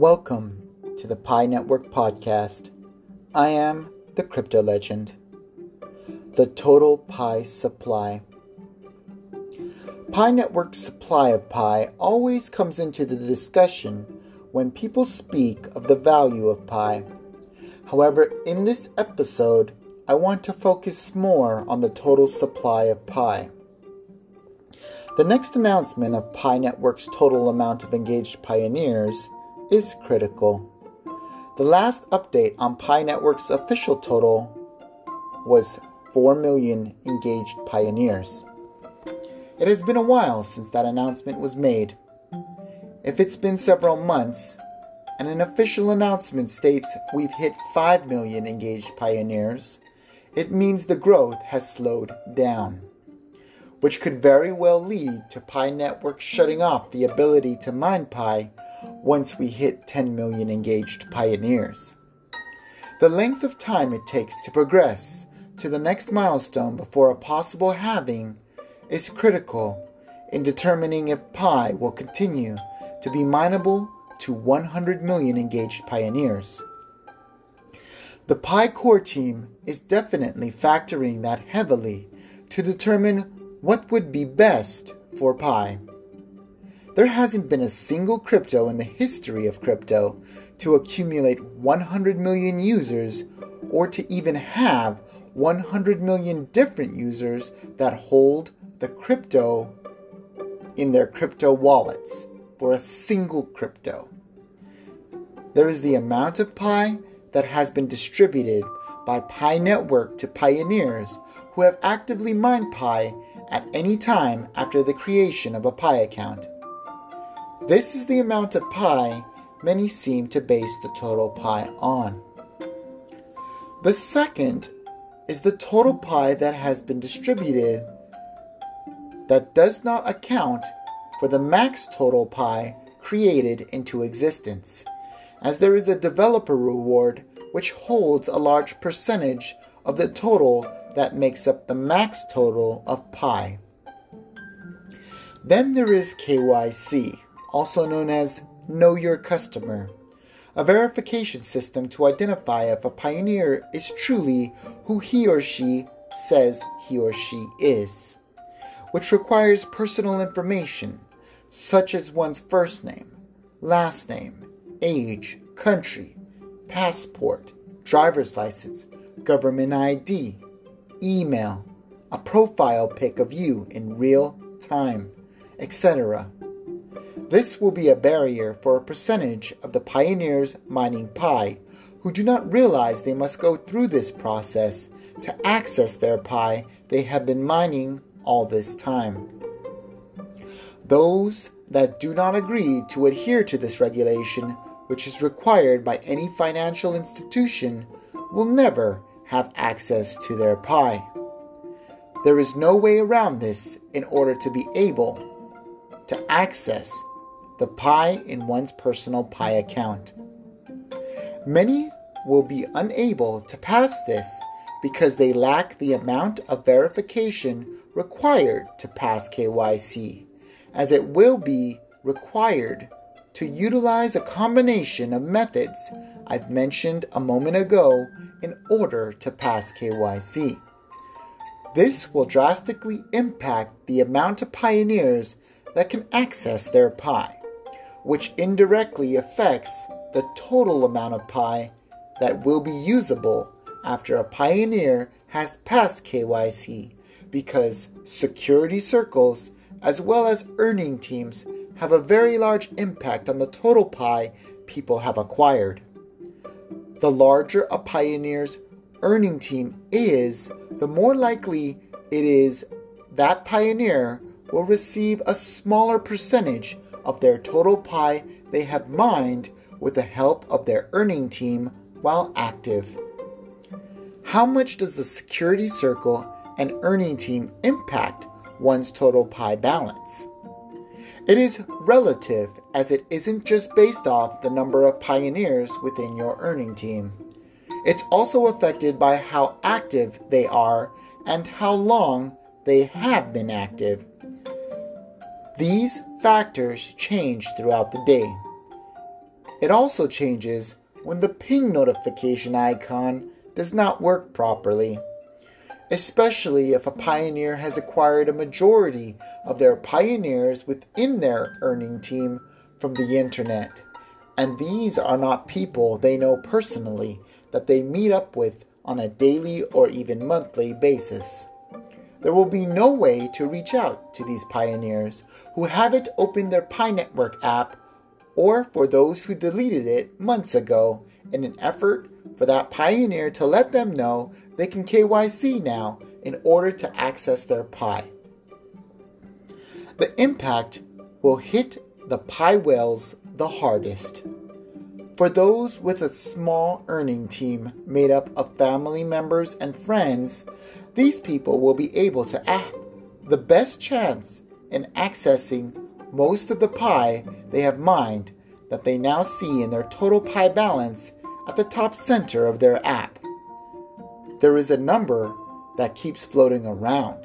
Welcome to the Pi Network Podcast. I am the crypto legend. The total Pi supply. Pi Network's supply of Pi always comes into the discussion when people speak of the value of Pi. However, in this episode, I want to focus more on the total supply of Pi. The next announcement of Pi Network's total amount of engaged pioneers is critical. The last update on Pi Network's official total was 4 million engaged pioneers. It has been a while since that announcement was made. If it's been several months, and an official announcement states we've hit 5 million engaged pioneers, it means the growth has slowed down, which could very well lead to Pi Network shutting off the ability to mine Pi once we hit 10 million engaged pioneers. The length of time it takes to progress to the next milestone before a possible halving is critical in determining if Pi will continue to be mineable to 100 million engaged pioneers. The Pi core team is definitely factoring that heavily to determine what would be best for Pi. There hasn't been a single crypto in the history of crypto to accumulate 100 million users or to even have 100 million different users that hold the crypto in their crypto wallets for a single crypto. There is the amount of Pi that has been distributed by Pi Network to pioneers who have actively mined Pi at any time after the creation of a Pi account. This is the amount of pi many seem to base the total pi on. The second is the total pi that has been distributed that does not account for the max total pi created into existence, as there is a developer reward which holds a large percentage of the total that makes up the max total of pi. Then there is KYC also known as Know Your Customer, a verification system to identify if a pioneer is truly who he or she says he or she is, which requires personal information such as one's first name, last name, age, country, passport, driver's license, government ID, email, a profile pic of you in real time, etc. This will be a barrier for a percentage of the pioneers mining Pi who do not realize they must go through this process to access their Pi they have been mining all this time. Those that do not agree to adhere to this regulation, which is required by any financial institution, will never have access to their Pi. There is no way around this in order to be able to access the Pi in one's personal Pi account. Many will be unable to pass this because they lack the amount of verification required to pass KYC, as it will be required to utilize a combination of methods I've mentioned a moment ago in order to pass KYC. This will drastically impact the amount of pioneers that can access their Pi which indirectly affects the total amount of pi that will be usable after a pioneer has passed KYC because security circles as well as earning teams have a very large impact on the total pi people have acquired. The larger a pioneer's earning team is, the more likely it is that pioneer will receive a smaller percentage of their total pi they have mined with the help of their earning team while active. How much does the security circle and earning team impact one's total pi balance? It is relative as it isn't just based off the number of pioneers within your earning team. It's also affected by how active they are and how long they have been active. These factors change throughout the day. It also changes when the ping notification icon does not work properly, especially if a pioneer has acquired a majority of their pioneers within their earning team from the internet. And these are not people they know personally that they meet up with on a daily or even monthly basis. There will be no way to reach out to these pioneers who haven't opened their Pi Network app or for those who deleted it months ago in an effort for that pioneer to let them know they can KYC now in order to access their Pi. The impact will hit the Pi whales the hardest. For those with a small earning team made up of family members and friends, these people will be able to have the best chance in accessing most of the pi they have mined that they now see in their total pi balance at the top center of their app. There is a number that keeps floating around,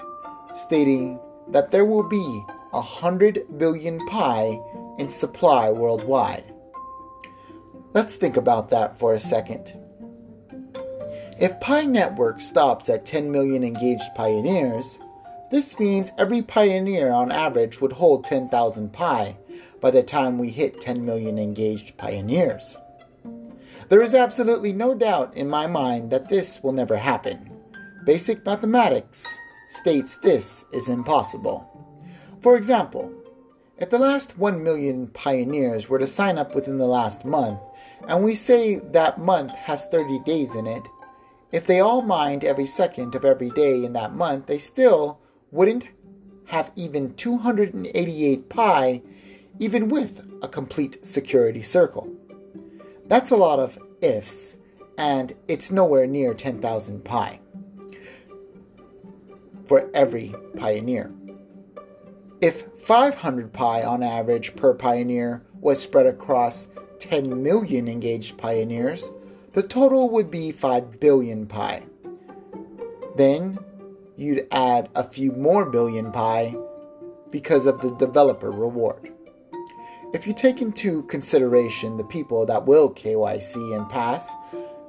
stating that there will be 100 billion pi in supply worldwide. Let's think about that for a second. If Pi Network stops at 10 million engaged pioneers, this means every pioneer on average would hold 10,000 Pi by the time we hit 10 million engaged pioneers. There is absolutely no doubt in my mind that this will never happen. Basic mathematics states this is impossible. For example, if the last 1 million pioneers were to sign up within the last month, and we say that month has 30 days in it, if they all mined every second of every day in that month, they still wouldn't have even 288 pi, even with a complete security circle. That's a lot of ifs, and it's nowhere near 10,000 pi for every pioneer. If 500 pi on average per pioneer was spread across 10 million engaged pioneers, the total would be 5 billion pi. Then you'd add a few more billion pi because of the developer reward. If you take into consideration the people that will KYC and pass,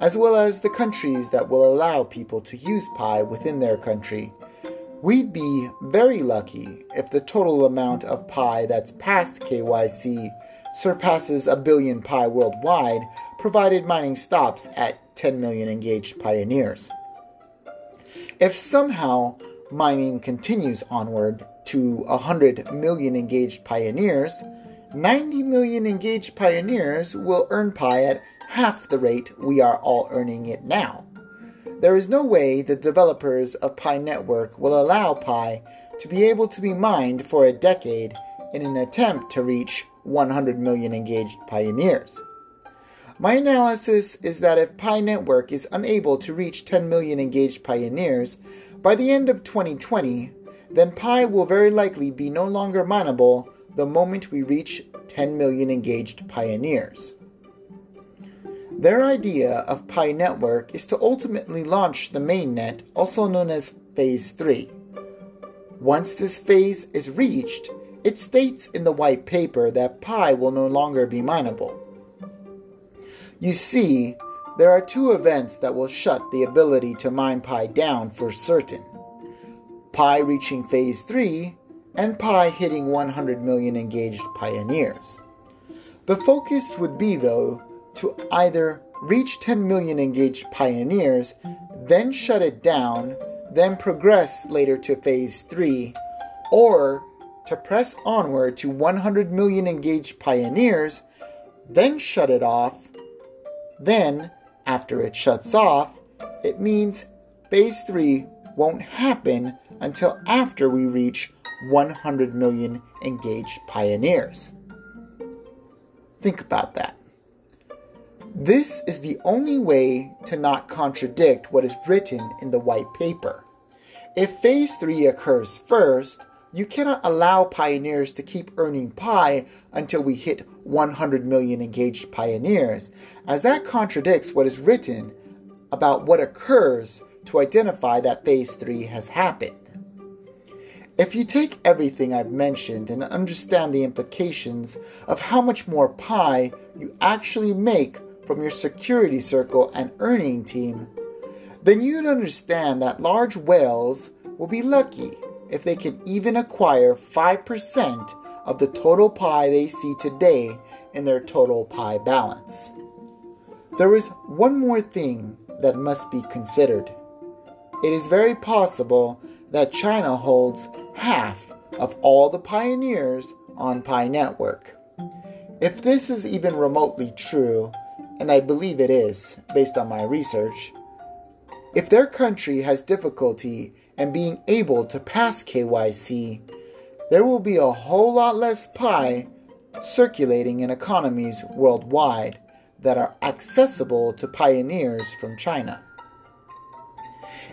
as well as the countries that will allow people to use Pi within their country, We'd be very lucky if the total amount of pi that's passed KYC surpasses a billion pi worldwide, provided mining stops at 10 million engaged pioneers. If somehow mining continues onward to 100 million engaged pioneers, 90 million engaged pioneers will earn pi at half the rate we are all earning it now. There is no way the developers of Pi Network will allow Pi to be able to be mined for a decade in an attempt to reach 100 million engaged pioneers. My analysis is that if Pi Network is unable to reach 10 million engaged pioneers by the end of 2020, then Pi will very likely be no longer mineable the moment we reach 10 million engaged pioneers. Their idea of Pi Network is to ultimately launch the mainnet, also known as Phase 3. Once this phase is reached, it states in the white paper that Pi will no longer be mineable. You see, there are two events that will shut the ability to mine Pi down for certain Pi reaching Phase 3 and Pi hitting 100 million engaged pioneers. The focus would be, though, to either reach 10 million engaged pioneers, then shut it down, then progress later to phase 3, or to press onward to 100 million engaged pioneers, then shut it off. Then, after it shuts off, it means phase 3 won't happen until after we reach 100 million engaged pioneers. Think about that. This is the only way to not contradict what is written in the white paper. If phase 3 occurs first, you cannot allow pioneers to keep earning pi until we hit 100 million engaged pioneers, as that contradicts what is written about what occurs to identify that phase 3 has happened. If you take everything I've mentioned and understand the implications of how much more pi you actually make from your security circle and earning team, then you'd understand that large whales will be lucky if they can even acquire 5% of the total pi they see today in their total pi balance. There is one more thing that must be considered. It is very possible that China holds half of all the pioneers on Pi Network. If this is even remotely true, and I believe it is based on my research, if their country has difficulty in being able to pass KYC, there will be a whole lot less pi circulating in economies worldwide that are accessible to pioneers from China.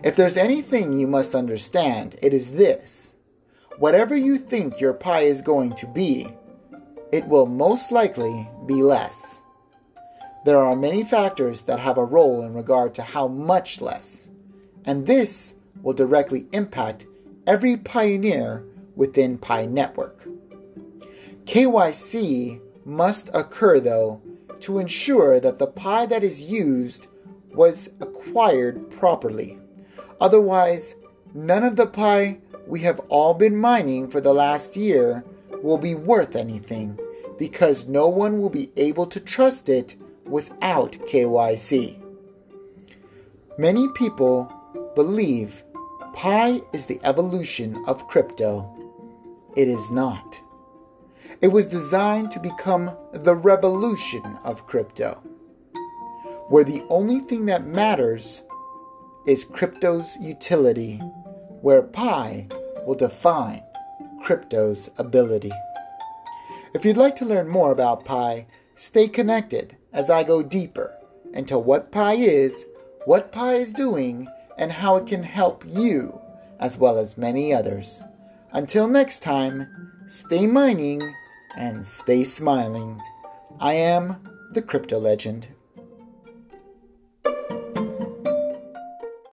If there's anything you must understand, it is this. Whatever you think your pi is going to be, it will most likely be less. There are many factors that have a role in regard to how much less, and this will directly impact every pioneer within Pi Network. KYC must occur, though, to ensure that the Pi that is used was acquired properly. Otherwise, none of the Pi we have all been mining for the last year will be worth anything because no one will be able to trust it without KYC. Many people believe Pi is the evolution of crypto. It is not. It was designed to become the revolution of crypto, where the only thing that matters is crypto's utility, where Pi will define crypto's ability. If you'd like to learn more about Pi, stay connected as I go deeper into what Pi is, what Pi is doing, and how it can help you as well as many others. Until next time, stay mining and stay smiling. I am the Crypto Legend.